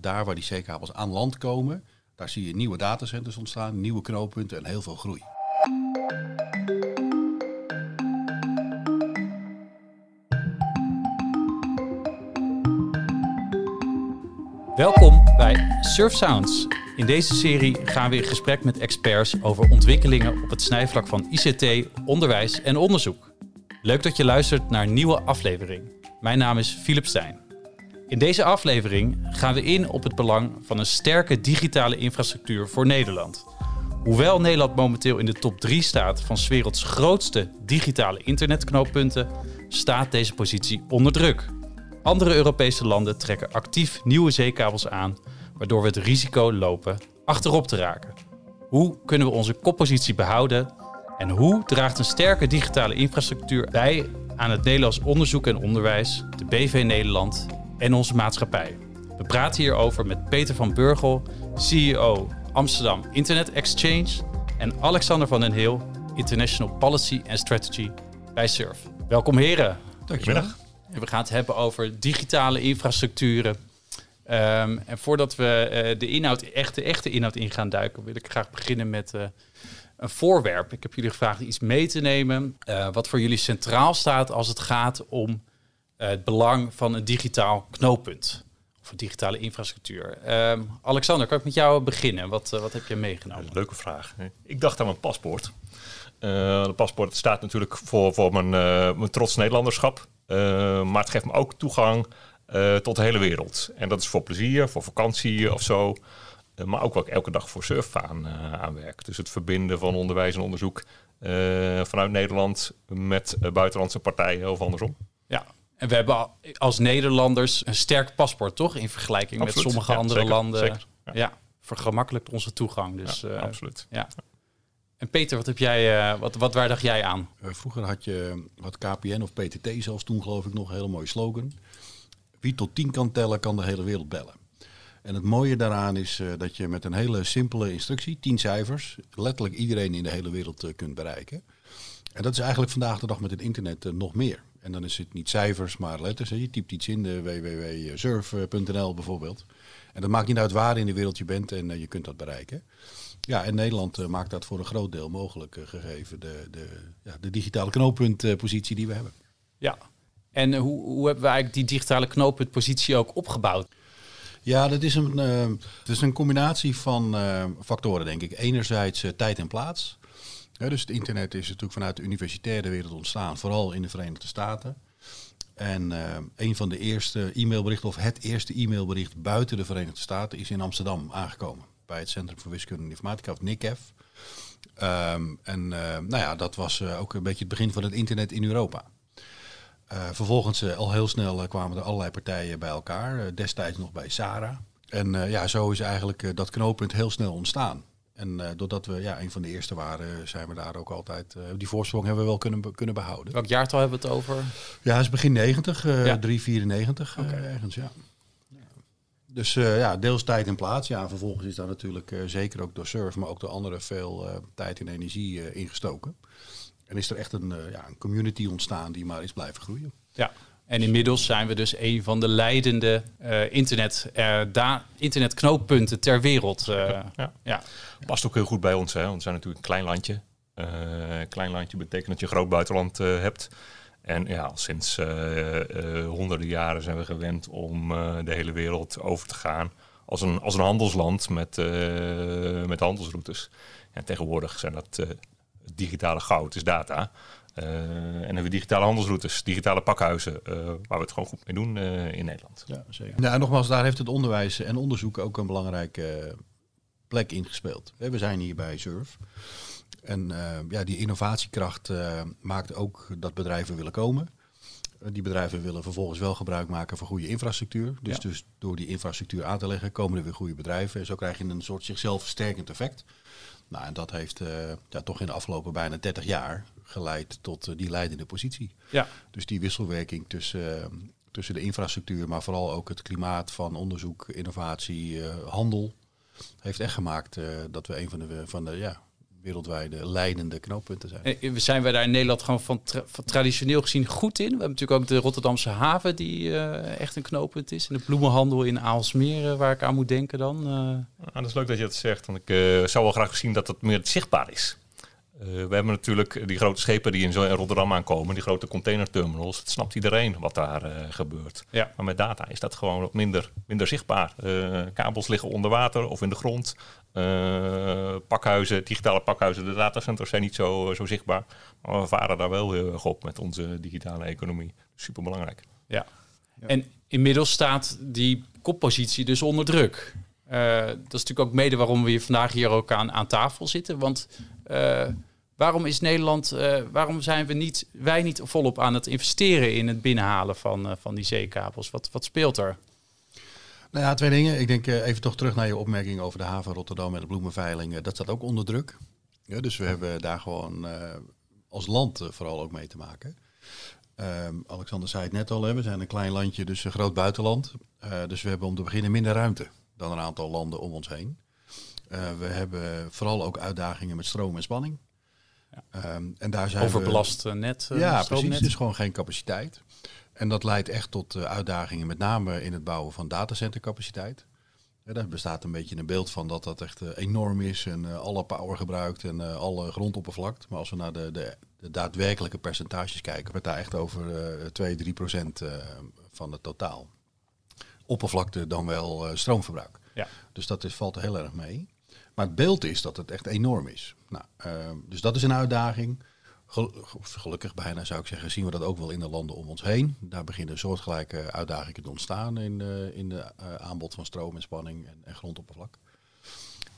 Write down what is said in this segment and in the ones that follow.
daar waar die zeekabels aan land komen, daar zie je nieuwe datacenters ontstaan, nieuwe knooppunten en heel veel groei. Welkom bij Surf Sounds. In deze serie gaan we in gesprek met experts over ontwikkelingen op het snijvlak van ICT, onderwijs en onderzoek. Leuk dat je luistert naar een nieuwe aflevering. Mijn naam is Philip Stijn. In deze aflevering gaan we in op het belang van een sterke digitale infrastructuur voor Nederland. Hoewel Nederland momenteel in de top 3 staat van 's werelds grootste digitale internetknooppunten, staat deze positie onder druk. Andere Europese landen trekken actief nieuwe zeekabels aan, waardoor we het risico lopen achterop te raken. Hoe kunnen we onze koppositie behouden en hoe draagt een sterke digitale infrastructuur bij aan het Nederlands onderzoek en onderwijs, de BV Nederland en onze maatschappij? We praten hierover met Peter van Burgel, CEO Amsterdam Internet Exchange en Alexander van den Heel, International Policy and Strategy bij SURF. Welkom heren. Dankjewel. We gaan het hebben over digitale infrastructuren. Ehm, en voordat we eh, de inhoud, echte, echte inhoud in gaan duiken, wil ik graag beginnen met uh, een voorwerp. Ik heb jullie gevraagd iets mee te nemen, uh, wat voor jullie centraal staat als het gaat om het belang van een digitaal knooppunt. Of een digitale infrastructuur. Um, Alexander, kan ik met jou beginnen? Wat, wat heb je meegenomen? Leuke vraag. Ik dacht aan mijn paspoort. Uh, paspoort staat natuurlijk voor, voor mijn, mijn trots Nederlanderschap. Maar het geeft me ook toegang tot de hele wereld. En dat is voor plezier, voor vakantie of zo. maar ook wat ik elke dag voor surf aan, aan werk. Dus het verbinden van onderwijs en onderzoek vanuit Nederland met buitenlandse partijen of andersom. Ja, en we hebben als Nederlanders een sterk paspoort, toch? In vergelijking absoluut. met sommige ja, andere zeker, landen. Zeker, ja. ja, vergemakkelijkt onze toegang. Dus, ja, uh, absoluut. Ja. En Peter, wat heb jij, uh, wat, wat, waar dacht jij aan? Uh, vroeger had je wat KPN of PTT zelfs toen geloof ik nog een hele mooie slogan. Wie tot tien kan tellen, kan de hele wereld bellen. En het mooie daaraan is uh, dat je met een hele simpele instructie, tien cijfers, letterlijk iedereen in de hele wereld kunt bereiken. En dat is eigenlijk vandaag de dag met het internet nog meer. En dan is het niet cijfers, maar letters. Hè. Je typt iets in, de www.surf.nl bijvoorbeeld. En dat maakt niet uit waar in de wereld je bent en je kunt dat bereiken. Ja, en Nederland uh, maakt dat voor een groot deel mogelijk, uh, gegeven de, de, ja, de digitale knooppuntpositie die we hebben. Ja, en hoe, hoe hebben we eigenlijk die digitale knooppuntpositie ook opgebouwd? Ja, dat is een, uh, het is een combinatie van factoren, denk ik. Enerzijds tijd en plaats. Ja, dus het internet is natuurlijk vanuit de universitaire wereld ontstaan, vooral in de Verenigde Staten. En een van de eerste e-mailberichten, of het eerste e-mailbericht buiten de Verenigde Staten, is in Amsterdam aangekomen bij het Centrum voor Wiskunde en Informatica, of NICEF. Um, en uh, nou ja, dat was uh, ook een beetje het begin van het internet in Europa. Vervolgens al heel snel kwamen er allerlei partijen bij elkaar, destijds nog bij Sara. En ja, zo is eigenlijk dat knooppunt heel snel ontstaan. En doordat we ja, een van de eerste waren, zijn we daar ook altijd, die voorsprong hebben we wel kunnen, kunnen behouden. Welk jaartal hebben we het over? Ja, het is begin 90, ja. 394 okay. ergens, ja. Dus uh, ja, deels tijd en plaats. Ja, vervolgens is daar natuurlijk uh, zeker ook door surf, maar ook door anderen veel uh, tijd en energie ingestoken. En is er echt een, ja, een community ontstaan die maar is blijven groeien. Ja, en inmiddels zijn we dus een van de leidende internet, internetknooppunten ter wereld. Ja, ja. ja, Past ook heel goed bij ons, hè? want we zijn natuurlijk een klein landje. Een klein landje betekent dat je een groot buitenland hebt. En ja, al sinds uh, uh, honderden jaren zijn we gewend om uh, de hele wereld over te gaan als een, als een handelsland met, met handelsroutes. En tegenwoordig zijn dat digitale goud, is data. En hebben we digitale handelsroutes, digitale pakhuizen, waar we het gewoon goed mee doen in Nederland. Ja, zeker. En nogmaals, daar heeft het onderwijs en onderzoek ook een belangrijke plek in gespeeld. We zijn hier bij SURF. En uh, ja, die innovatiekracht uh, maakt ook dat bedrijven willen komen. Uh, die bedrijven willen vervolgens wel gebruik maken van goede infrastructuur. Dus, ja. dus door die infrastructuur aan te leggen, komen er weer goede bedrijven. En zo krijg je een soort zichzelf versterkend effect. Nou, en dat heeft ja, toch in de afgelopen bijna 30 jaar geleid tot die leidende positie. Ja. Dus die wisselwerking tussen, tussen de infrastructuur, maar vooral ook het klimaat van onderzoek, innovatie, handel, heeft echt gemaakt dat we een van de, van de ja, wereldwijde leidende knooppunten zijn. Eh, Zijn wij daar in Nederland gewoon van, tra- van traditioneel gezien goed in? We hebben natuurlijk ook de Rotterdamse haven, die eh, echt een knooppunt is. En de bloemenhandel in Aalsmeer, eh, waar ik aan moet denken dan. eh. Ah, dat is leuk dat je dat zegt, want ik eh, zou wel graag zien dat het meer zichtbaar is. Eh, we hebben natuurlijk die grote schepen die in, zo in Rotterdam aankomen, die grote containerterminals. Het snapt iedereen wat daar eh, gebeurt. Ja. Maar met data is dat gewoon wat minder, minder zichtbaar. Eh, kabels liggen onder water of in de grond. Eh, pakhuizen, digitale pakhuizen, de datacenters zijn niet zo, zo zichtbaar. Maar we varen daar wel heel erg op met onze digitale economie. Super belangrijk. Ja. En inmiddels staat die koppositie dus onder druk. Eh, dat is natuurlijk ook mede waarom we hier vandaag hier ook aan, aan tafel zitten. Want eh, waarom is Nederland, eh, waarom zijn we niet, wij niet volop aan het investeren in het binnenhalen van, eh, van die zeekabels? Wat, wat speelt er? Nou ja, twee dingen. Ik denk eh, even toch terug naar je opmerking over de haven Rotterdam en de bloemenveiling. Dat staat ook onder druk. Ja, dus we hebben daar gewoon als land vooral ook mee te maken. Ehm, Alexander zei het net al, hè, we zijn een klein landje, dus een groot buitenland. Dus we hebben om te beginnen minder ruimte dan een aantal landen om ons heen. We hebben vooral ook uitdagingen met stroom en spanning. Ehm, en daar zijn Overbelast eh, net, eh, ja, precies. Dus gewoon geen capaciteit. En dat leidt echt tot eh, uitdagingen, met name in het bouwen van datacentercapaciteit. Ja, daar bestaat een beetje een beeld van dat dat echt enorm is en alle power gebruikt en alle grondoppervlakt. Maar als we naar de, de, de daadwerkelijke percentages kijken, het daar echt over 2, 3 procent eh, van het totaal. Oppervlakte dan wel stroomverbruik. Ja. Dus dat is, valt er heel erg mee. Maar het beeld is dat het echt enorm is. Nou, ehm, dus dat is een uitdaging. Gel- gelukkig bijna zou ik zeggen, zien we dat ook wel in de landen om ons heen. Daar beginnen soortgelijke uitdagingen te ontstaan in, eh, in de eh, aanbod van stroom en spanning en, en grondoppervlak.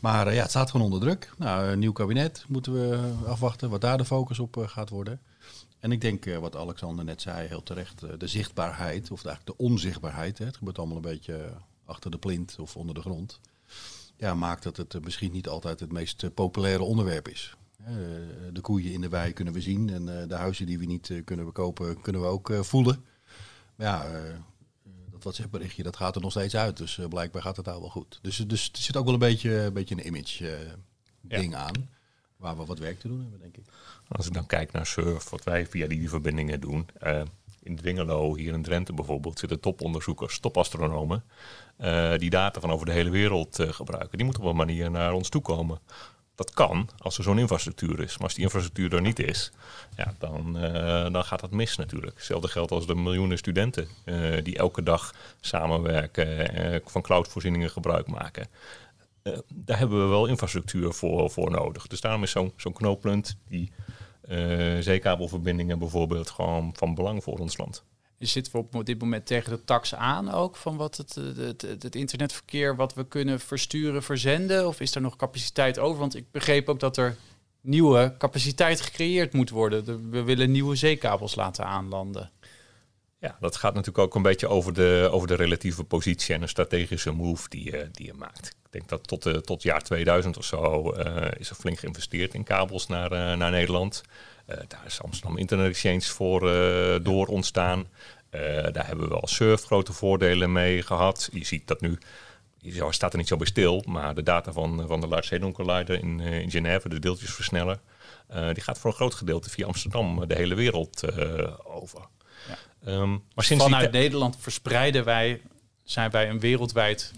Maar eh, ja, het staat gewoon onder druk. Nou, een nieuw kabinet moeten we afwachten wat daar de focus op gaat worden. En ik denk, wat Alexander net zei, heel terecht, de zichtbaarheid, of eigenlijk de onzichtbaarheid, hè, het gebeurt allemaal een beetje achter de plint of onder de grond, ja, maakt dat het eh, misschien niet altijd het meest eh, populaire onderwerp is. Eh, de koeien in de wei kunnen we zien en eh, de huizen die we niet eh, kunnen bekopen, kunnen we ook eh, voelen. Maar ja, eh, dat WhatsApp-berichtje, dat gaat er nog steeds uit, dus blijkbaar gaat het daar wel goed. Dus, dus er zit ook wel een beetje, een beetje een image-ding aan, waar we wat werk te doen hebben, denk ik. Als ik dan kijk naar Surf, wat wij via die verbindingen doen. eh, in Dwingelo, hier in Drenthe bijvoorbeeld, zitten toponderzoekers, topastronomen. eh, die data van over de hele wereld eh, gebruiken. Die moeten op een manier naar ons toe komen. Dat kan als er zo'n infrastructuur is. Maar als die infrastructuur er niet is, ja, dan, eh, dan gaat dat mis natuurlijk. Hetzelfde geldt als de miljoenen studenten die elke dag samenwerken, van cloudvoorzieningen gebruik maken. Daar hebben we wel infrastructuur voor, voor nodig. Dus daarom is zo'n zo'n knooppunt, die zeekabelverbindingen bijvoorbeeld, gewoon van belang voor ons land. Zitten we op dit moment tegen de tax aan ook van wat het, eh, het, het, internetverkeer wat we kunnen versturen, verzenden? Of is er nog capaciteit over? Want ik begreep ook dat er nieuwe capaciteit gecreëerd moet worden. De- We willen nieuwe zeekabels laten aanlanden. Ja, dat gaat natuurlijk ook een beetje over de, over de relatieve positie en de strategische move die je, die je maakt. Ik denk dat tot, uh, tot jaar 2000 of zo uh, is er flink geïnvesteerd in kabels naar, naar Nederland. Daar is Amsterdam Internet Exchange voor door ontstaan. daar hebben we als surf grote voordelen mee gehad. Je ziet dat nu, je staat er niet zo bij stil, maar de data van, van de Large Hadron Collider in, in Genève, de deeltjesversneller, die gaat voor een groot gedeelte via Amsterdam de hele wereld over. Um, maar sinds Vanuit Nederland verspreiden wij, zijn wij een wereldwijd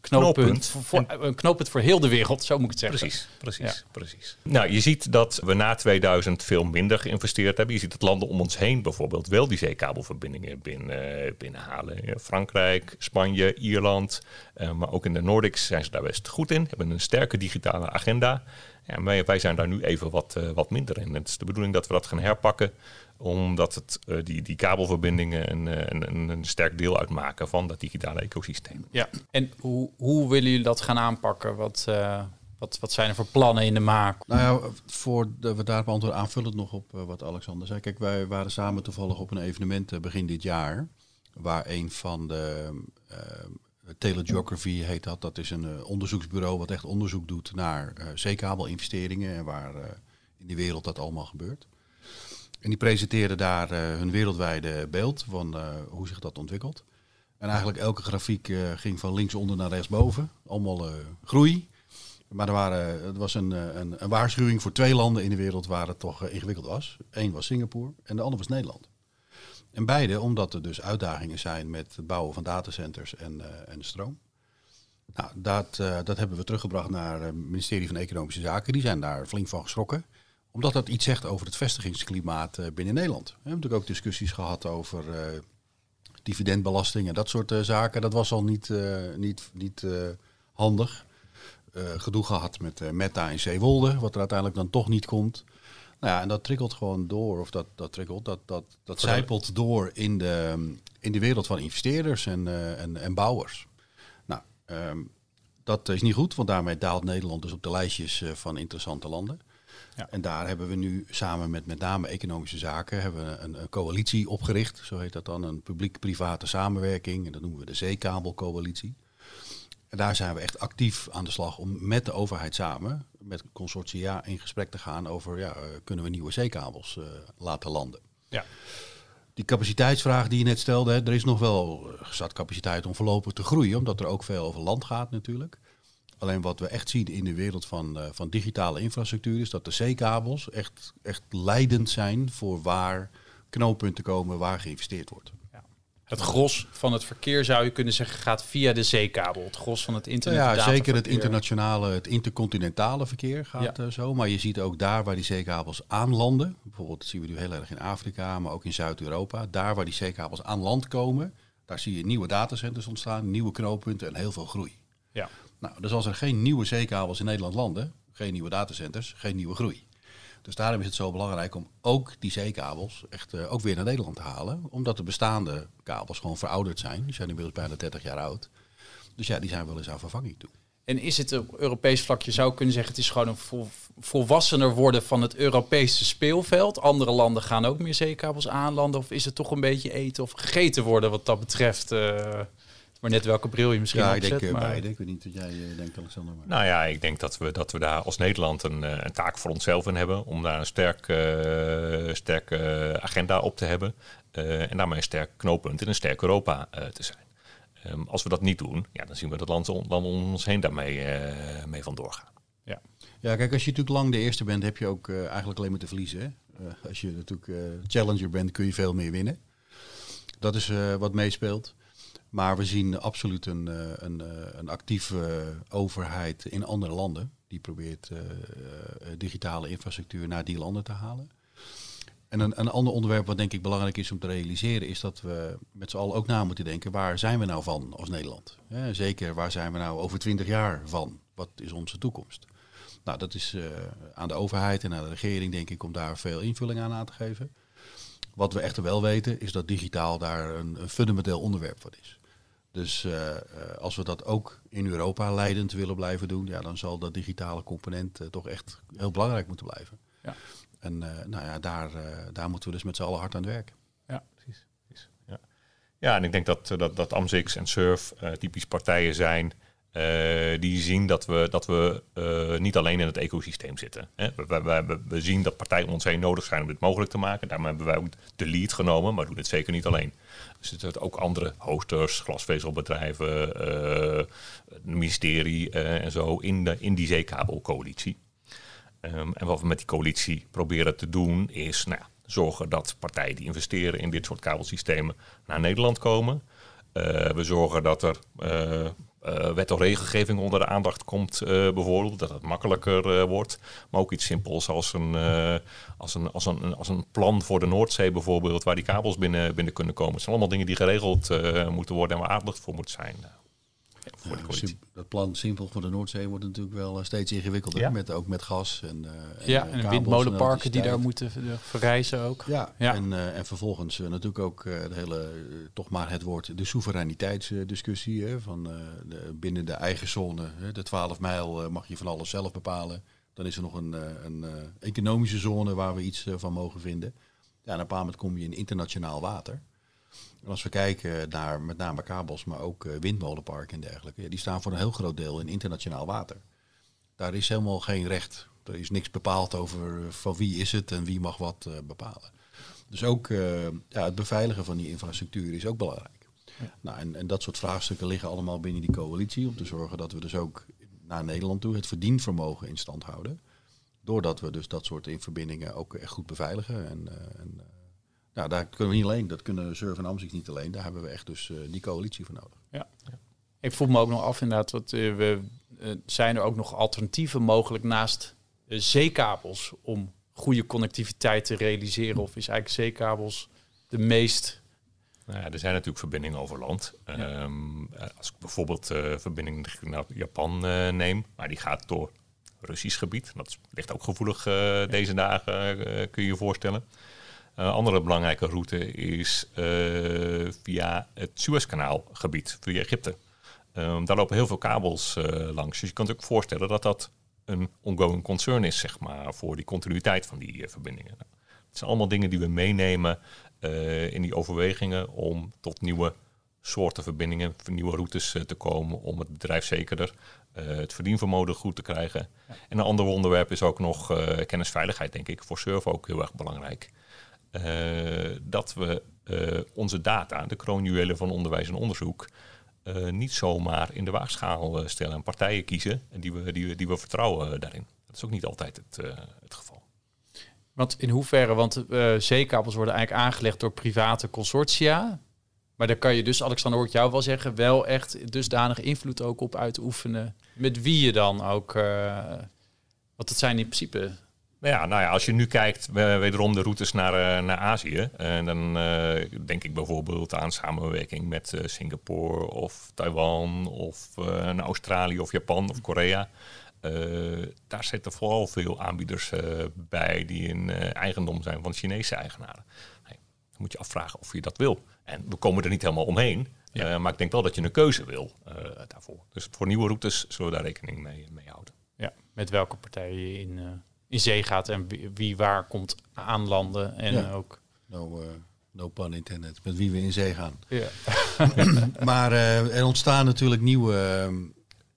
knooppunt, knooppunt. Voor, voor, een knooppunt voor heel de wereld, zo moet ik het zeggen. Precies, precies, ja. precies. Nou, je ziet dat we na 2000 veel minder geïnvesteerd hebben. Je ziet dat landen om ons heen bijvoorbeeld wel die zeekabelverbindingen binnen, binnenhalen. Frankrijk, Spanje, Ierland, uh, maar ook in de Nordics zijn ze daar best goed in. Hebben een sterke digitale agenda. Ja, wij, wij zijn daar nu even wat, uh, wat minder in. Het is de bedoeling dat we dat gaan herpakken omdat het, uh, die, die kabelverbindingen een, een, een, een, sterk deel uitmaken van dat digitale ecosysteem. Ja, en hoe, hoe willen jullie dat gaan aanpakken? Wat, uh, wat, wat zijn er voor plannen in de maak? Nou ja, voordat we daar beantwoorden, aanvullend nog op uh, wat Alexander zei. Kijk, wij waren samen toevallig op een evenement begin dit jaar, waar een van de Telegeography heet dat. Dat is een onderzoeksbureau wat echt onderzoek doet naar zeekabelinvesteringen en waar in die wereld dat allemaal gebeurt. En die presenteerden daar hun wereldwijde beeld van hoe zich dat ontwikkelt. En eigenlijk elke grafiek ging van linksonder naar rechtsboven. Allemaal groei. Maar er, waren, het was een, een, een waarschuwing voor twee landen in de wereld waar het toch ingewikkeld was. Eén was Singapore en de ander was Nederland. En beide omdat er dus uitdagingen zijn met het bouwen van datacenters en, en stroom. Nou, dat, dat hebben we teruggebracht naar het ministerie van Economische Zaken. Die zijn daar flink van geschrokken omdat dat iets zegt over het vestigingsklimaat binnen Nederland. We hebben natuurlijk ook discussies gehad over dividendbelasting en dat soort zaken. Dat was al niet, niet, niet handig. gedoe gehad met Meta in Zeewolde, wat er uiteindelijk dan toch niet komt. Nou ja, en dat trikkelt gewoon door, of dat, dat trikkelt, dat, dat, dat zijpelt door in de, in de wereld van investeerders en, en, en bouwers. Nou, um, dat is niet goed, want daarmee daalt Nederland dus op de lijstjes van interessante landen. Ja. En daar hebben we nu samen met met name economische zaken hebben we een, een coalitie opgericht. Zo heet dat dan, een publiek-private samenwerking. En dat noemen we de Zeekabelcoalitie. En daar zijn we echt actief aan de slag om met de overheid samen, met consortia, in gesprek te gaan over ja, uh, kunnen we nieuwe zeekabels uh, laten landen. Ja. Die capaciteitsvraag die je net stelde, hè, er is nog wel zat capaciteit om voorlopig te groeien, omdat er ook veel over land gaat natuurlijk. Alleen wat we echt zien in de wereld van, uh, van digitale infrastructuur is dat de zeekabels echt, echt leidend zijn voor waar knooppunten komen waar geïnvesteerd wordt. Het gros van het verkeer zou je kunnen zeggen gaat via de zeekabel. Het gros van het internet. Ja, zeker het internationale, het intercontinentale verkeer gaat ja. uh, zo. Maar je ziet ook daar waar die zeekabels aanlanden. Bijvoorbeeld zien we nu heel erg in Afrika, maar ook in Zuid-Europa. Daar waar die zeekabels aan land komen, daar zie je nieuwe datacenters ontstaan, nieuwe knooppunten en heel veel groei. Ja. Nou, dus als er geen nieuwe zeekabels in Nederland landen, geen nieuwe datacenters, geen nieuwe groei. Dus daarom is het zo belangrijk om ook die zeekabels echt uh, ook weer naar Nederland te halen. Omdat de bestaande kabels gewoon verouderd zijn. Die zijn inmiddels bijna 30 jaar oud. Dus ja, die zijn wel eens aan vervanging toe. En is het op Europees vlak, je zou kunnen zeggen, het is gewoon een vol, volwassener worden van het Europese speelveld. Andere landen gaan ook meer zeekabels aanlanden. Of is het toch een beetje eten of gegeten worden wat dat betreft? Uh... Maar net welke bril je misschien ja, opzet. ik denk maar... beide. Ik weet niet wat jij uh, denkt, Alexander. Maar... Nou ja, ik denk dat we, dat we daar als Nederland een, een taak voor onszelf in hebben. Om daar een sterk, uh, sterk uh, agenda op te hebben. en daarmee een sterk knooppunt in een sterk Europa te zijn. Um, als we dat niet doen, ja, dan zien we dat land, land om ons heen daarmee mee vandoor gaan. Ja. ja, kijk, als je natuurlijk lang de eerste bent, heb je ook eigenlijk alleen maar te verliezen. Hè? als je natuurlijk challenger bent, kun je veel meer winnen. Dat is wat meespeelt. Maar we zien absoluut een, een, een actieve overheid in andere landen. Die probeert digitale infrastructuur naar die landen te halen. En een, een ander onderwerp wat denk ik belangrijk is om te realiseren... is dat we met z'n allen ook na moeten denken... waar zijn we nou van als Nederland? Zeker, waar zijn we nou over twintig jaar van? Wat is onze toekomst? Nou, dat is aan de overheid en aan de regering, denk ik, om daar veel invulling aan aan te geven. Wat we echter wel weten, is dat digitaal daar een, een fundamenteel onderwerp van is. Dus uh, uh, als we dat ook in Europa leidend willen blijven doen, ja, dan zal dat digitale component uh, toch echt heel belangrijk moeten blijven. Ja. En nou ja, daar, daar moeten we dus met z'n allen hard aan het werk. Ja, precies. precies. Ja. ja, en ik denk dat, dat, dat Amzix en Surf typisch partijen zijn uh, die zien dat we, dat we uh, niet alleen in het ecosysteem zitten. Hè. We, we, zien dat partijen ons heen nodig zijn om dit mogelijk te maken. Daarom hebben wij ook de lead genomen, maar doen het zeker niet alleen. Er zitten ook andere hosters, glasvezelbedrijven, het ministerie en zo in, de, in die zeekabelcoalitie. Um, en wat we met die coalitie proberen te doen is nou, zorgen dat partijen die investeren in dit soort kabelsystemen naar Nederland komen. we zorgen dat er uh, wet of regelgeving onder de aandacht komt, uh, bijvoorbeeld, dat het makkelijker uh, wordt. Maar ook iets simpels als een, als, een, als, een, als een plan voor de Noordzee bijvoorbeeld, waar die kabels binnen, binnen kunnen komen. Het zijn allemaal dingen die geregeld moeten worden en waar aandacht voor moet zijn. Ja, dat plan simpel voor de Noordzee wordt natuurlijk wel steeds ingewikkelder, ja. met, ook met gas. En, en ja, en windmolenparken die daar moeten verrijzen ook. Ja, ja. En, uh, en vervolgens uh, natuurlijk ook uh, de hele, toch maar het woord, de soevereiniteitsdiscussie. Hè, van, de, binnen de eigen zone, hè, de 12 mijl mag je van alles zelf bepalen. Dan is er nog een, een economische zone waar we iets van mogen vinden. Ja, en op een bepaald moment kom je in internationaal water. En als we kijken naar met name kabels, maar ook uh, windmolenparken en dergelijke, ja, die staan voor een heel groot deel in internationaal water. Daar is helemaal geen recht. Er is niks bepaald over van wie is het en wie mag wat uh, bepalen. Dus ook uh, ja, het beveiligen van die infrastructuur is ook belangrijk. Ja. Nou, en, en dat soort vraagstukken liggen allemaal binnen die coalitie om te zorgen dat we dus ook naar Nederland toe het verdienvermogen in stand houden. Doordat we dus dat soort verbindingen ook echt goed beveiligen. En, uh, en uh, nou, daar kunnen we niet alleen, dat kunnen Surf en Amzicht niet alleen. Daar hebben we echt dus uh, die coalitie voor nodig. Ja. ja. Ik voel me ook nog af inderdaad, wat, we, zijn er ook nog alternatieven mogelijk naast zeekabels om goede connectiviteit te realiseren? Of is eigenlijk zeekabels de meest nou ja, er zijn natuurlijk verbindingen over land. Ehm, als ik bijvoorbeeld uh, verbinding naar Japan uh, neem, maar die gaat door Russisch gebied. Dat ligt ook gevoelig uh, deze dagen, kun je je voorstellen. Een andere belangrijke route is via het Suezkanaalgebied, via Egypte. Um, daar lopen heel veel kabels langs. Dus je kan je ook voorstellen dat dat een ongoing concern is, zeg maar, voor die continuïteit van die verbindingen. Het zijn allemaal dingen die we meenemen in die overwegingen om tot nieuwe soorten verbindingen, nieuwe routes te komen om het bedrijf zekerder, uh, het verdienvermogen goed te krijgen. En een ander onderwerp is ook nog kennisveiligheid, denk ik, voor Surf ook heel erg belangrijk. Dat we onze data, de kroonjuwelen van onderwijs en onderzoek, niet zomaar in de waagschaal stellen en partijen kiezen die we, die, die we vertrouwen daarin. Dat is ook niet altijd het, het geval. Want in hoeverre, want uh, zeekabels worden eigenlijk aangelegd door private consortia. Maar daar kan je dus, Alexander, hoor ik jou wel zeggen, wel echt dusdanig invloed ook op uitoefenen. Met wie je dan ook. Uh, want het zijn in principe. Ja, nou ja, als je nu kijkt, wederom de routes naar, uh, naar Azië. En dan denk ik bijvoorbeeld aan samenwerking met Singapore of Taiwan of naar Australië of Japan of Korea. Uh, daar zitten vooral veel aanbieders uh, bij die in uh, eigendom zijn van Chinese eigenaren. Hey, dan moet je afvragen of je dat wil. En we komen er niet helemaal omheen. Ja. maar ik denk wel dat je een keuze wil daarvoor. Dus voor nieuwe routes zullen we daar rekening mee, mee houden. Ja, met welke partij je in, in zee gaat en wie, wie, waar komt aanlanden. En ja. ook. No, no pun intended. Met wie we in zee gaan. Ja. maar er ontstaan natuurlijk nieuwe ehm,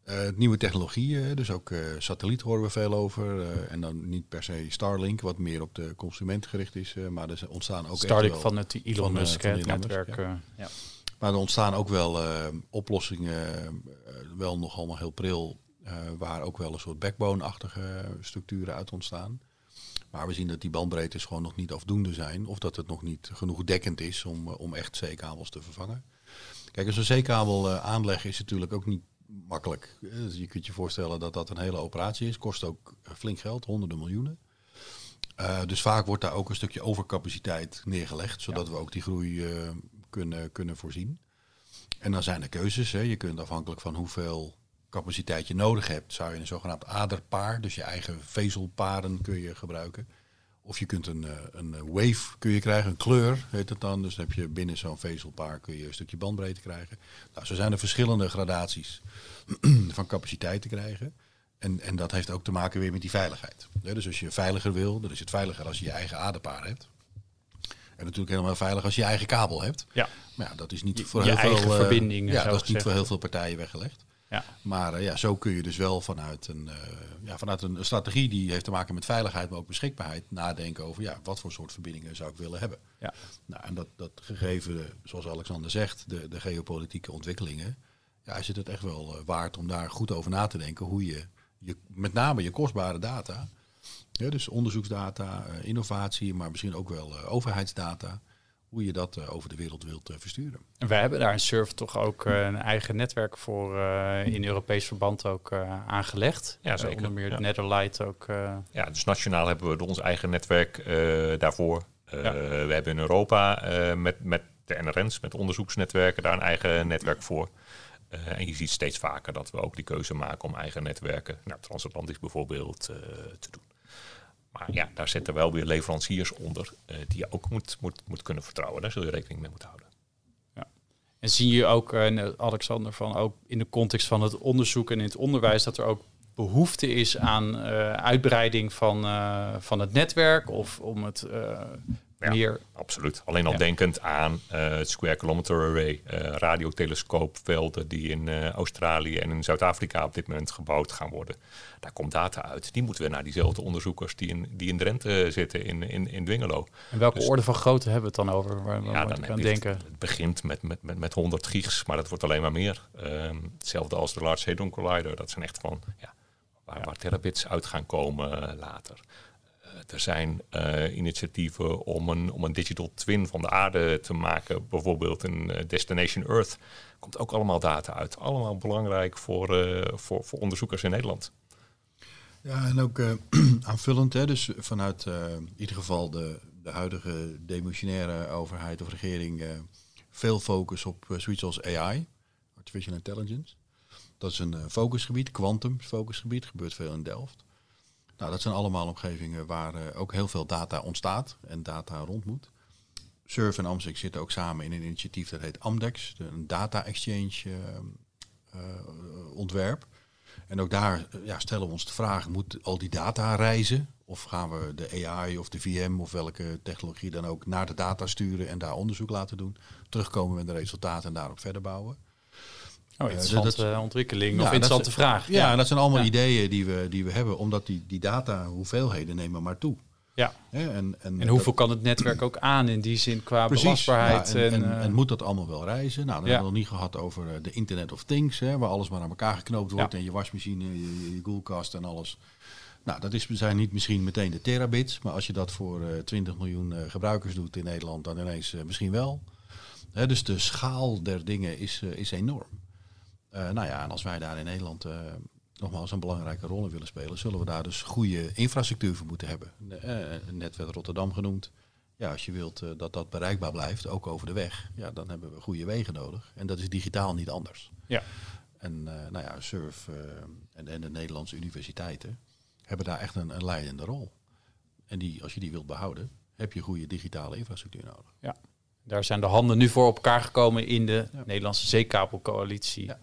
uh, nieuwe technologieën, dus ook uh, satelliet horen we veel over. Uh, en dan niet per se Starlink, wat meer op de consument gericht is. maar er ontstaan ook Starlink van het Elon van, Musk, het netwerk. Ja. ja. Maar er ontstaan ook wel oplossingen, wel nog allemaal heel pril, waar ook wel een soort backbone-achtige structuren uit ontstaan. Maar we zien dat die bandbreedtes gewoon nog niet afdoende zijn. Of dat het nog niet genoeg dekkend is om, om echt zeekabels te vervangen. Kijk, als een zeekabel aanleggen is natuurlijk ook niet makkelijk. Dus je kunt je voorstellen dat dat een hele operatie is. Kost ook flink geld, honderden miljoenen. Uh, dus vaak wordt daar ook een stukje overcapaciteit neergelegd, zodat we ook die groei uh, kunnen, kunnen voorzien. En dan zijn er keuzes. Hè. Je kunt afhankelijk van hoeveel capaciteit je nodig hebt, zou je een zogenaamd aderpaar, dus je eigen vezelparen kun je gebruiken. Of je kunt een, eh, een wave kun je krijgen, een kleur heet het dan. Dus dan heb je binnen zo'n vezelpaar kun je een stukje bandbreedte krijgen. Nou, zo zijn er verschillende gradaties van capaciteit te krijgen. En, en dat heeft ook te maken weer met die veiligheid. dus als je veiliger wil, dan is het veiliger als je je eigen aderpaar hebt. En natuurlijk helemaal veilig als je je eigen kabel hebt. Ja. Maar ja, dat is niet voor heel veel. Uh, verbindingen. Ja, dat is niet voor heel veel partijen weggelegd. Ja. Maar uh, ja, zo kun je dus wel vanuit een, uh, ja, vanuit een strategie die heeft te maken met veiligheid, maar ook beschikbaarheid, nadenken over ja, wat voor soort verbindingen zou ik willen hebben. Ja. Nou, en dat, dat gegeven, zoals Alexander zegt, de, de geopolitieke ontwikkelingen, ja, is het het echt wel uh, waard om daar goed over na te denken hoe je, je met name je kostbare data, ja, dus onderzoeksdata, innovatie, maar misschien ook wel overheidsdata, hoe je dat uh, over de wereld wilt uh, versturen. En wij hebben daar in Surf toch ook uh, een eigen netwerk voor in Europees verband ook aangelegd. Ja, zeker. onder meer ja. Netherlight ook. Ja, dus nationaal hebben we ons eigen netwerk daarvoor. Ja. We hebben in Europa met, met de NRN's, met onderzoeksnetwerken, daar een eigen netwerk voor. en je ziet steeds vaker dat we ook die keuze maken om eigen netwerken, nou, transatlantisch bijvoorbeeld, te doen. Maar ja, daar zitten wel weer leveranciers onder uh, die je ook moet, moet, moet kunnen vertrouwen. Daar zul je rekening mee moeten houden. Ja. En zie je ook, uh, Alexander, van ook in de context van het onderzoek en in het onderwijs, dat er ook behoefte is aan uitbreiding van, van het netwerk of om het meer... Absoluut. Alleen al Ja. denkend aan eh, het Square Kilometer Array, eh radiotelescoopvelden die in eh, Australië en in Zuid-Afrika op dit moment gebouwd gaan worden. Daar komt data uit. Die moeten we naar diezelfde onderzoekers die in, die in Drenthe zitten, in, in, in Dwingelo. En welke Dus- orde van grootte hebben we het dan over? Waar, waar Ja, dan aan denken? Het, het begint met, met, met, met 100 gigs, maar dat wordt alleen maar meer. Ehm, hetzelfde als de Large Hadron Collider. Dat zijn echt van ja, waar, waar terabits uit gaan komen later. Eh, er zijn eh, initiatieven om een, om een digital twin van de aarde te maken. Bijvoorbeeld een eh, Destination Earth. Komt ook allemaal data uit. Allemaal belangrijk voor, voor, voor onderzoekers in Nederland. Ja, en ook aanvullend, hè, dus vanuit in ieder geval de, de huidige demissionaire overheid of regering veel focus op zoiets als AI, Artificial Intelligence. Dat is een focusgebied, quantum focusgebied, gebeurt veel in Delft. Nou, dat zijn allemaal omgevingen waar eh, ook heel veel data ontstaat en data rond moet. Surf en Amsterdam zitten ook samen in een initiatief dat heet Amdex, de- een data exchange eh, eh, ontwerp. En ook daar eh, ja, stellen we ons de vraag, moet al die data reizen? Of gaan we de AI of de VM of welke technologie dan ook naar de data sturen en daar onderzoek laten doen? Terugkomen met de resultaten en daarop verder bouwen? Oh, interessante dat- ontwikkeling Ja, of interessante vraag. Ja, dat zijn allemaal Ja. ideeën die we, die we hebben, omdat die, die data hoeveelheden nemen maar toe. Ja. En, en, En hoeveel kan het netwerk ook aan in die zin qua Precies, belastbaarheid? ja, en, en, eh, en moet dat allemaal wel reizen? Nou, dan Ja. hebben we nog niet gehad over eh, de Internet of Things, hè, waar alles maar aan elkaar geknoopt wordt Ja. en je wasmachine, je, je koelkast en alles. Nou, dat is, zijn niet misschien meteen de terabits, maar als je dat voor eh 20 miljoen eh, gebruikers doet in Nederland, dan ineens eh, misschien wel. Hè, dus de schaal der dingen is, eh, is enorm. Eh, nou ja, en als wij daar in Nederland eh, nogmaals een belangrijke rol in willen spelen, zullen we daar dus goede infrastructuur voor moeten hebben. Eh, net werd Rotterdam genoemd. Ja, als je wilt dat dat bereikbaar blijft, ook over de weg, ja, dan hebben we goede wegen nodig. En dat is digitaal niet anders. Ja. En nou ja, SURF en, en de Nederlandse universiteiten hebben daar echt een, een leidende rol. En die, als je die wilt behouden, heb je goede digitale infrastructuur nodig. Daar zijn de handen nu voor op elkaar gekomen in de Ja. Nederlandse zeekabelcoalitie Ja.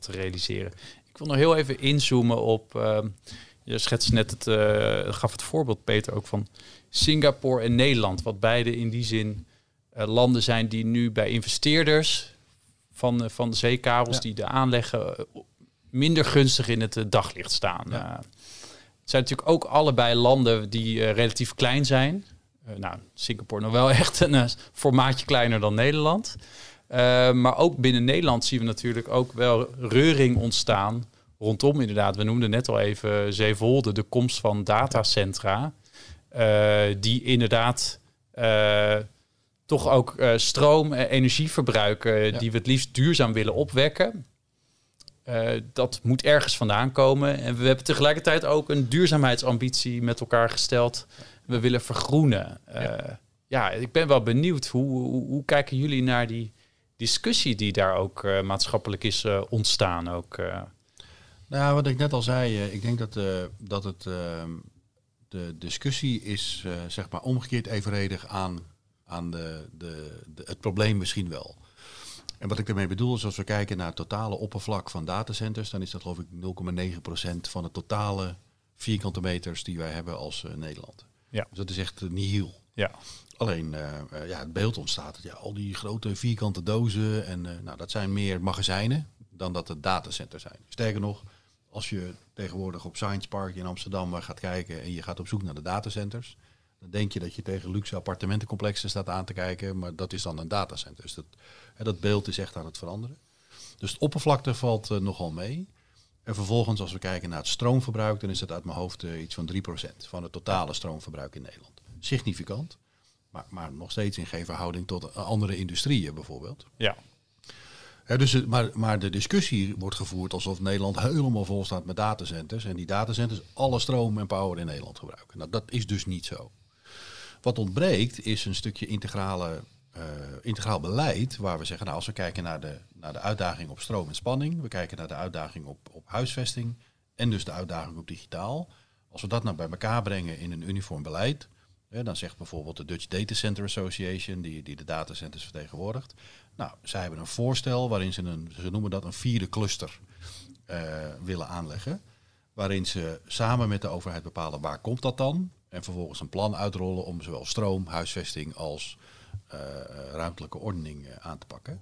Dat te realiseren. Ik wil nog heel even inzoomen op. ehm, je schetst net het, eh, gaf het voorbeeld, Peter, ook van Singapore en Nederland, wat beide in die zin eh, landen zijn die nu bij investeerders van, eh, van de zeekabels Ja. die de aanleggen minder gunstig in het daglicht staan. Ja. Het zijn natuurlijk ook allebei landen die relatief klein zijn. Nou, Singapore nog wel echt een formaatje kleiner dan Nederland. Eh, maar ook binnen Nederland zien we natuurlijk ook wel reuring ontstaan rondom inderdaad. We noemden net al even Zeewolde, de komst van datacentra. eh, die inderdaad eh, toch ook stroom en energie verbruiken Ja. die we het liefst duurzaam willen opwekken. Dat moet ergens vandaan komen. En we hebben tegelijkertijd ook een duurzaamheidsambitie met elkaar gesteld. We willen vergroenen. ja. ja, ik ben wel benieuwd. Hoe, hoe, hoe kijken jullie naar die discussie die daar ook eh, maatschappelijk is eh, ontstaan? Ook, eh? Nou, wat ik net al zei, ik denk dat, dat het, ehm, de discussie is zeg maar omgekeerd evenredig aan, aan de, de, de, het probleem misschien wel. En wat ik daarmee bedoel is, als we kijken naar het totale oppervlak van datacenters, dan is dat geloof ik 0,9% van de totale vierkante meters die wij hebben als Nederland. Ja. Dus dat is echt uh, nihil. ja. Alleen eh, eh, ja, het beeld ontstaat. Ja, al die grote vierkante dozen. En eh, nou, dat zijn meer magazijnen dan dat het datacenters zijn. Sterker nog, als je tegenwoordig op Science Park in Amsterdam gaat kijken en je gaat op zoek naar de datacenters, dan denk je dat je tegen luxe appartementencomplexen staat aan te kijken, maar dat is dan een datacenter. Dus dat, hè, dat beeld is echt aan het veranderen. Dus het oppervlakte valt nogal mee. En vervolgens, als we kijken naar het stroomverbruik, dan is dat uit mijn hoofd iets van 3% van het totale stroomverbruik in Nederland. Significant. Maar, maar nog steeds in geen verhouding tot andere industrieën bijvoorbeeld. ja. Dus maar, maar de discussie wordt gevoerd alsof Nederland helemaal vol staat met datacenters. En die datacenters alle stroom en power in Nederland gebruiken. Nou, dat is dus niet zo. Wat ontbreekt is een stukje integrale, uh, integraal beleid. Waar we zeggen, nou, als we kijken naar de, naar de uitdaging op stroom en spanning. We kijken naar de uitdaging op, op huisvesting. En dus de uitdaging op digitaal. Als we dat nou bij elkaar brengen in een uniform beleid. Dan zegt bijvoorbeeld de Dutch Data Center Association, die, die de datacenters vertegenwoordigt. Nou, zij hebben een voorstel waarin ze een, ze noemen dat een vierde cluster uh, willen aanleggen. Waarin ze samen met de overheid bepalen waar komt dat dan. En vervolgens een plan uitrollen om zowel stroom, huisvesting als uh, ruimtelijke ordening aan te pakken.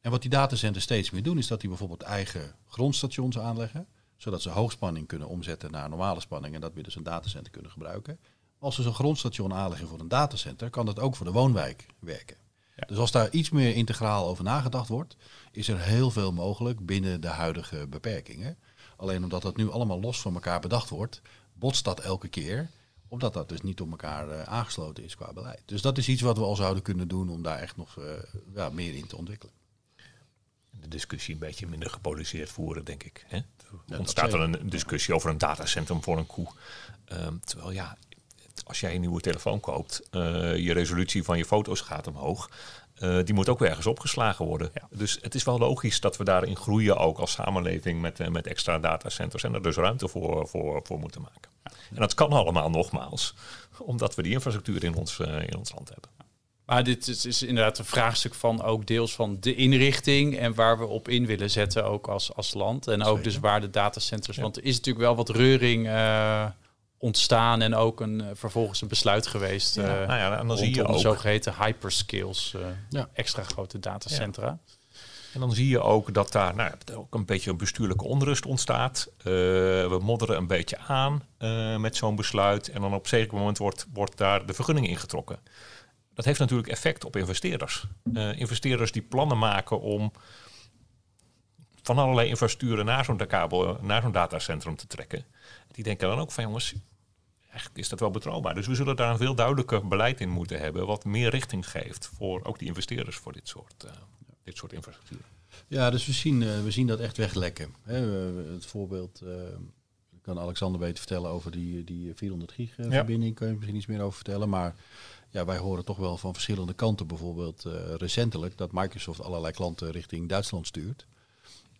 En wat die datacenters steeds meer doen, is dat die bijvoorbeeld eigen grondstations aanleggen. Zodat ze hoogspanning kunnen omzetten naar normale spanning en dat weer dus een datacenter kunnen gebruiken. Als ze zo'n grondstation aanleggen voor een datacenter, kan dat ook voor de woonwijk werken. Dus als daar iets meer integraal over nagedacht wordt, is er heel veel mogelijk binnen de huidige beperkingen. Alleen omdat dat nu allemaal los van elkaar bedacht wordt, botst dat elke keer omdat dat dus niet op elkaar uh, aangesloten is qua beleid. Dus dat is iets wat we al zouden kunnen doen om daar echt nog uh, ja, meer in te ontwikkelen. De discussie een beetje minder gepolariseerd voeren, denk ik. Hè? Er ontstaat er een discussie over een datacentrum voor een koe. Um, terwijl ja, als jij een nieuwe telefoon koopt, uh, je resolutie van je foto's gaat omhoog. Uh, die moet ook weer ergens opgeslagen worden. Ja. Dus het is wel logisch dat we daarin groeien ook als samenleving met, uh, met extra datacenters en er dus ruimte voor, voor, voor moeten maken. Ja. En dat kan allemaal nogmaals, omdat we die infrastructuur in ons, in ons land hebben. Maar dit is, is, inderdaad een vraagstuk van ook deels van de inrichting en waar we op in willen zetten ook als, als land. En ook Zeker. dus waar de datacenters. Ja. Want er is natuurlijk wel wat reuring ontstaan en ook een, uh, vervolgens een besluit geweest. Ja, uh, nou ja, en dan zie je ook zogeheten hyperscales, ja. extra grote datacentra. En dan zie je ook dat daar nou, ook een beetje een bestuurlijke onrust ontstaat. we modderen een beetje aan met zo'n besluit. En dan op een zeker moment wordt, wordt daar de vergunning ingetrokken. Dat heeft natuurlijk effect op investeerders. investeerders die plannen maken om van allerlei infrastructuren naar zo'n kabel, naar zo'n datacentrum te trekken. Die denken dan ook van jongens, eigenlijk is dat wel betrouwbaar. Dus we zullen daar een veel duidelijker beleid in moeten hebben, wat meer richting geeft voor ook die investeerders voor dit soort, uh, dit soort infrastructuur. Ja, dus we zien, uh, we zien dat echt weglekken. Hè, het voorbeeld uh, kan Alexander beter vertellen over die, die 400 gig verbinding. Ja. Kun je misschien iets meer over vertellen. Maar ja, wij horen toch wel van verschillende kanten, bijvoorbeeld recentelijk, dat Microsoft allerlei klanten richting Duitsland stuurt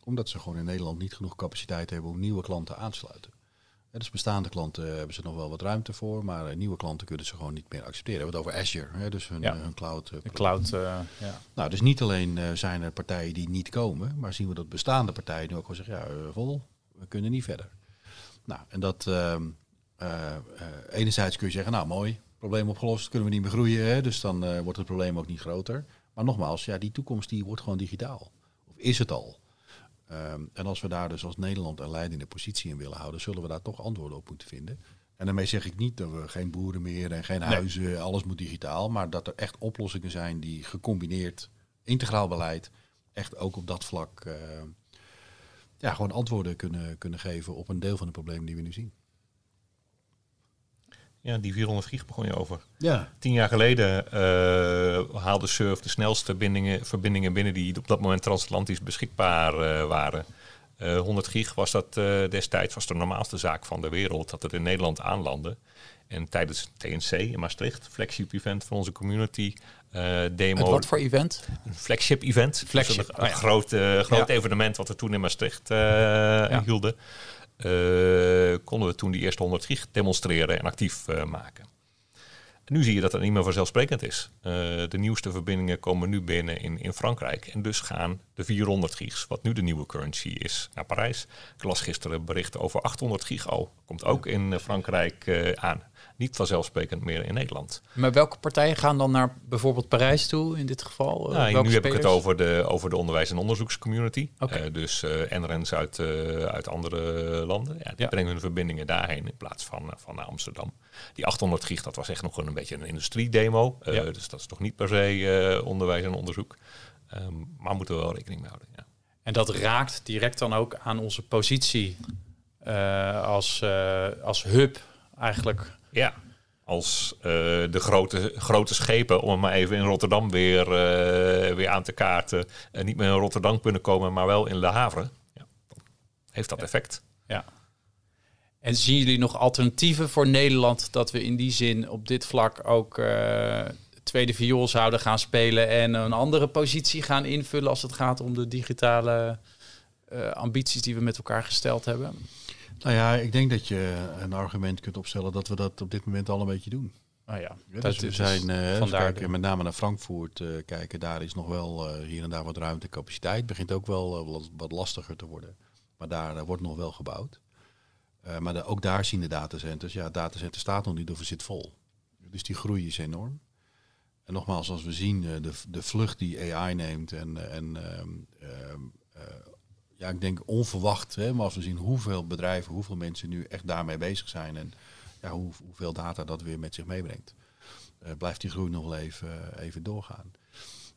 omdat ze gewoon in Nederland niet genoeg capaciteit hebben om nieuwe klanten aan te sluiten. Dus bestaande klanten hebben ze nog wel wat ruimte voor, maar eh, nieuwe klanten kunnen ze gewoon niet meer accepteren. We hebben het over Azure, hè, dus hun, ja. hun cloud. Uh, cloud uh, ja. Nou, dus niet alleen zijn er partijen die niet komen, maar zien we dat bestaande partijen nu ook gewoon zeggen, ja, vol, we kunnen niet verder. Nou, en dat ehm, enerzijds kun je zeggen, nou mooi, probleem opgelost, kunnen we niet meer groeien, hè, dus dan wordt het probleem ook niet groter. Maar nogmaals, ja, die toekomst die wordt gewoon digitaal. Of is het al? Um, en als we daar dus als Nederland een leidende positie in willen houden, zullen we daar toch antwoorden op moeten vinden. En daarmee zeg ik niet dat we geen boeren meer en geen huizen, nee. alles moet digitaal, maar dat er echt oplossingen zijn die gecombineerd, integraal beleid, echt ook op dat vlak uh, ja, gewoon antwoorden kunnen, kunnen geven op een deel van de problemen die we nu zien. Ja, die 400 gig begon je over. Ja. Tien jaar geleden uh, haalde Surf de snelste bindingen, verbindingen binnen die op dat moment transatlantisch beschikbaar uh, waren. Uh, 100 gig was dat destijds was de normaalste zaak van de wereld dat het in Nederland aanlandde. En tijdens TNC in Maastricht, flagship event van onze community, demo. Het wat voor event? Een flagship event. Flagship. Dus een, oh, ja. groot, groot ja. evenement wat we toen in Maastricht ja. hielden. Uh, konden we toen die eerste 100 gig demonstreren en actief uh, maken. En nu zie je dat dat niet meer vanzelfsprekend is. Uh, de nieuwste verbindingen komen nu binnen in, in Frankrijk. En dus gaan de 400 gigs, wat nu de nieuwe currency is, naar Parijs. Ik las gisteren berichten over 800 gig al. Komt ook in Frankrijk aan niet vanzelfsprekend meer in Nederland. Maar welke partijen gaan dan naar bijvoorbeeld Parijs toe in dit geval? Nou, nu spelers? heb ik het over de, over de onderwijs- en onderzoekscommunity. Okay. Uh, dus uh, uit, uh, uit andere landen. Ja, die ja. brengen hun verbindingen daarheen in plaats van, van naar Amsterdam. Die 800 gig, dat was echt nog een, beetje een industriedemo. Ja. Dus dat is toch niet per se onderwijs en onderzoek. Um, maar moeten we wel rekening mee houden. Ja. En dat raakt direct dan ook aan onze positie als, als hub eigenlijk ja, als uh, de grote, grote schepen, om het maar even in Rotterdam weer, uh, weer aan te kaarten, uh, niet meer in Rotterdam kunnen komen, maar wel in haven. Ja, heeft dat effect. Ja. En zien jullie nog alternatieven voor Nederland dat we in die zin op dit vlak ook tweede viool zouden gaan spelen en een andere positie gaan invullen als het gaat om de digitale ambities die we met elkaar gesteld hebben? Nou ja, ik denk dat je een argument kunt opstellen dat we dat op dit moment al een beetje doen. Ah ja, ja dus we zijn uh, vandaar kijken, met name naar Frankfurt uh, kijken. Daar is nog wel uh, hier en daar wat ruimte capaciteit. Begint ook wel wat, lastiger te worden. Maar daar wordt nog wel gebouwd. Eh, maar de- ook daar zien de datacenters, ja, het datacenter staat nog niet of het zit vol. Dus die groei is enorm. En nogmaals, als we zien eh, de, de vlucht die AI neemt en, eh, en ehm, ehm, eh, ja, ik denk onverwacht, hè, maar als we zien hoeveel bedrijven, hoeveel mensen nu echt daarmee bezig zijn en ja, hoe, hoeveel data dat weer met zich meebrengt, eh, blijft die groei nog wel even, even doorgaan.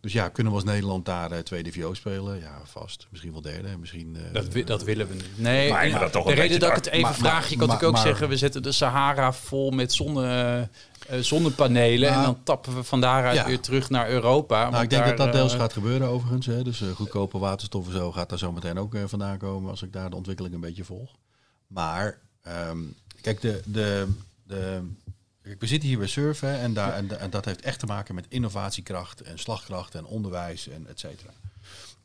Dus ja, kunnen we als Nederland daar eh, tweede VO spelen? Ja, vast. Misschien wel derde. Misschien, eh, Dat, wi- dat willen we niet. Nee, Maar dat toch de een reden dat ik het even maar- vraag, je kan natuurlijk ook maar- zeggen, we zetten de Sahara vol met zonne, eh, zonnepanelen en dan tappen we van daaruit ja. weer terug naar Europa. Nou, ik denk daar, dat dat deels gaat gebeuren overigens. Hè. Dus eh, goedkope waterstof en zo gaat daar zo meteen ook eh, vandaan komen als ik daar de ontwikkeling een beetje volg. Maar ehm, kijk, de, de, de, we zitten hier bij surfen en, daar, en, da- en dat heeft echt te maken met innovatiekracht en slagkracht en onderwijs en et cetera.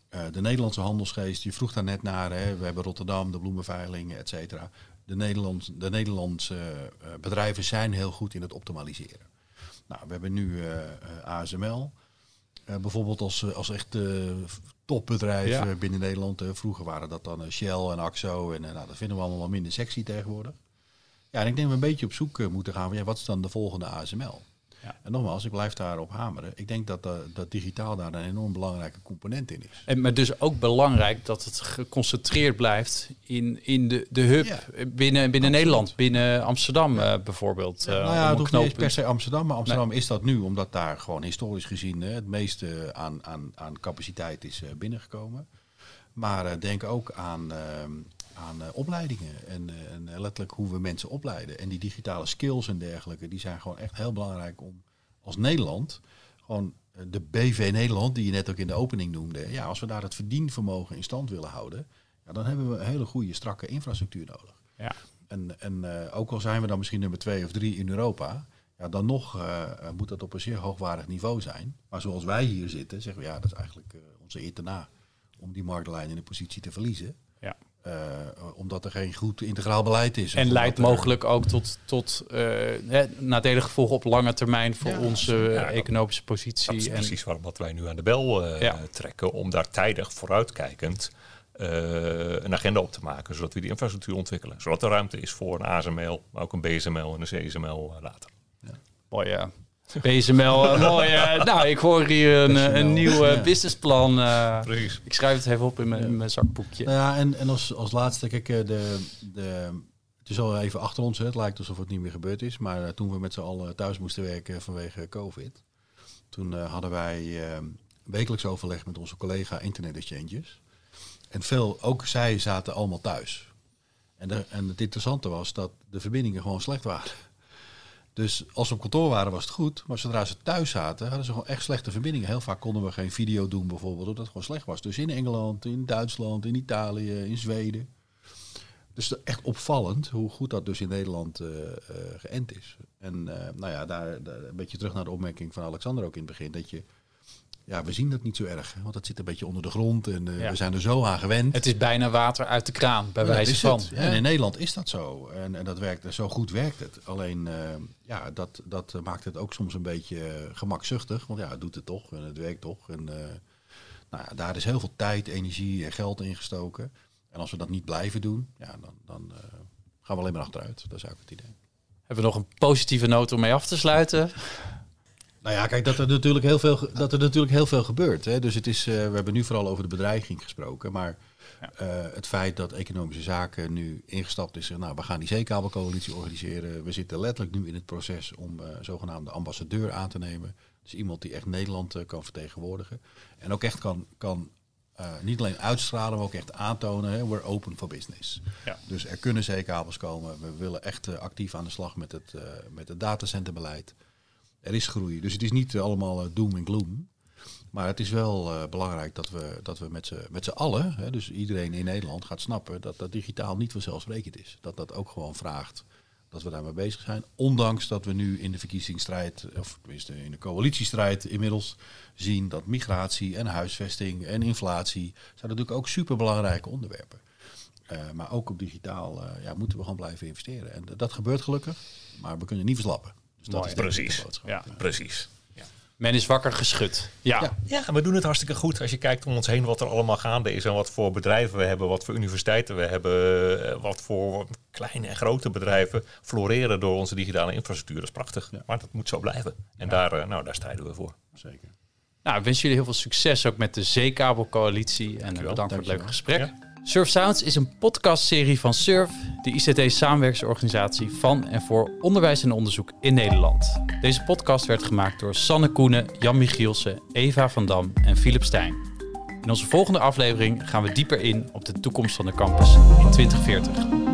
Eh, de Nederlandse handelsgeest, je vroeg daar net naar, hè, we hebben Rotterdam, de bloemenveiling, et cetera. De, Nederland, de Nederlandse eh, bedrijven zijn heel goed in het optimaliseren. Nou, we hebben nu eh, ASML, bijvoorbeeld als, als echt topbedrijf Ja. eh, binnen Nederland. Vroeger waren dat dan Shell en Axo. En nou, dat vinden we allemaal minder sexy tegenwoordig. Ja, en ik denk dat we een beetje op zoek eh, moeten gaan van ja, wat is dan de volgende ASML? Ja. En nogmaals, ik blijf daarop hameren. Ik denk dat, eh, dat digitaal daar een enorm belangrijke component in is. En, maar dus ook belangrijk dat het geconcentreerd blijft in, in de, de hub Ja. binnen, binnen Nederland, binnen Amsterdam eh, bijvoorbeeld. nou ja, het hoeft niet eens per se Amsterdam, maar Amsterdam is dat nu, omdat daar gewoon historisch gezien het meeste aan, aan, aan capaciteit is binnengekomen. Maar denk ook aan, ehm, aan eh, opleidingen en, eh, en letterlijk hoe we mensen opleiden. En die digitale skills en dergelijke, die zijn gewoon echt heel belangrijk om als Nederland, gewoon eh, de BV Nederland, die je net ook in de opening noemde, ja, als we daar het verdienvermogen in stand willen houden, ja, dan hebben we een hele goede, strakke infrastructuur nodig. Ja. En, en ook al zijn we dan misschien nummer twee of drie in Europa, ja, dan nog moet dat op een zeer hoogwaardig niveau zijn. Maar zoals wij hier zitten, zeggen we ja, dat is eigenlijk onze eer te na om die marktlijn in de positie te verliezen. Ja. Eh, omdat er geen goed integraal beleid is. En leidt er- mogelijk ook tot, tot eh, hè, nadelige gevolgen op lange termijn voor Ja, onze ja, eh, dat- economische positie. Dat is en, precies waar, wat wij nu aan de bel eh, Ja. trekken. Om daar tijdig vooruitkijkend eh, een agenda op te maken. Zodat we die infrastructuur ontwikkelen. Zodat er ruimte is voor een ASML, maar ook een BSML en een CSML later. Mooi, ja. BSML, eh, mooi. nou, ik hoor hier een, eh, een nieuw eh, Ja. businessplan. Precies. ik schrijf het even op in mijn, in mijn zakboekje. Nou ja, en, en als, als laatste, kijk, de, de, het is al even achter ons. Hè. Het lijkt alsof het niet meer gebeurd is. Maar toen we met z'n allen thuis moesten werken vanwege COVID, toen hadden wij eh, wekelijks overleg met onze collega Internet Exchanges. En veel, ook zij zaten allemaal thuis. En, de, en het interessante was dat de verbindingen gewoon slecht waren. Dus als we op kantoor waren was het goed, maar zodra ze thuis zaten hadden ze gewoon echt slechte verbindingen. Heel vaak konden we geen video doen bijvoorbeeld, omdat het gewoon slecht was. Dus in Engeland, in Duitsland, in Italië, in Zweden. Dus echt opvallend hoe goed dat dus in Nederland eh, eh, geënt is. En eh, nou ja, daar, daar een beetje terug naar de opmerking van Alexander ook in het begin. Dat je, ja, we zien dat niet zo erg. Want dat zit een beetje onder de grond en eh, Ja. we zijn er zo aan gewend. Het is bijna water uit de kraan, bij wijze van. En in Nederland is dat zo. En, en dat werkt, zo goed werkt het. Alleen, eh, ja, dat, dat maakt het ook soms een beetje eh, gemakzuchtig. Want ja, het doet het toch en het werkt toch. En nou ja, daar is heel veel tijd, energie en geld in gestoken. En als we dat niet blijven doen, ja, dan, dan gaan we alleen maar achteruit. Dat is eigenlijk het idee. Hebben we nog een positieve noot om mee af te sluiten? Nou ja, kijk, dat er natuurlijk heel veel, dat er natuurlijk heel veel gebeurt. Hè. Dus het is, eh, we hebben nu vooral over de bedreiging gesproken. Maar eh, het feit dat economische zaken nu ingestapt is. Nou, we gaan die zeekabelcoalitie organiseren. We zitten letterlijk nu in het proces om eh, zogenaamde ambassadeur aan te nemen. Dus iemand die echt Nederland kan vertegenwoordigen. En ook echt kan, kan niet alleen uitstralen, maar ook echt aantonen. Hè, we're open for business. Ja. Dus er kunnen zeekabels komen. We willen echt actief aan de slag met het, met het datacenterbeleid. Er is groei. Dus het is niet eh, allemaal eh, doom en gloom. Maar het is wel eh, belangrijk dat we, dat we met z'n met z'n allen, hè, dus iedereen in Nederland, gaat snappen dat dat digitaal niet vanzelfsprekend is. Dat dat ook gewoon vraagt dat we daarmee bezig zijn. Ondanks dat we nu in de verkiezingsstrijd, of tenminste in de coalitiestrijd inmiddels, zien dat migratie en huisvesting en inflatie zijn natuurlijk ook superbelangrijke onderwerpen. Maar ook op digitaal ja, moeten we gewoon blijven investeren. En dat gebeurt gelukkig, maar we kunnen niet verslappen. Dus dat Mooi. is Precies. Ja. Precies. Men is wakker geschud. Ja. Ja. Ja, we doen het hartstikke goed. Als je kijkt om ons heen wat er allemaal gaande is en wat voor bedrijven we hebben, wat voor universiteiten we hebben, eh, wat voor kleine en grote bedrijven floreren door onze digitale infrastructuur. Dat is prachtig. Maar dat moet zo blijven. En daar, eh, nou, daar strijden we voor. Zeker. Nou, ik wens jullie heel veel succes ook met de Zeekabelcoalitie. En Dankjewel. bedankt voor het leuke gesprek. Surf Sounds is een podcastserie van Surf, de ICT-samenwerksorganisatie van en voor onderwijs en onderzoek in Nederland. Deze podcast werd gemaakt door Sanne Koenen, Jan Michielsen, Eva van Dam en Philip Stijn. In onze volgende aflevering gaan we dieper in op de toekomst van de campus in 2040.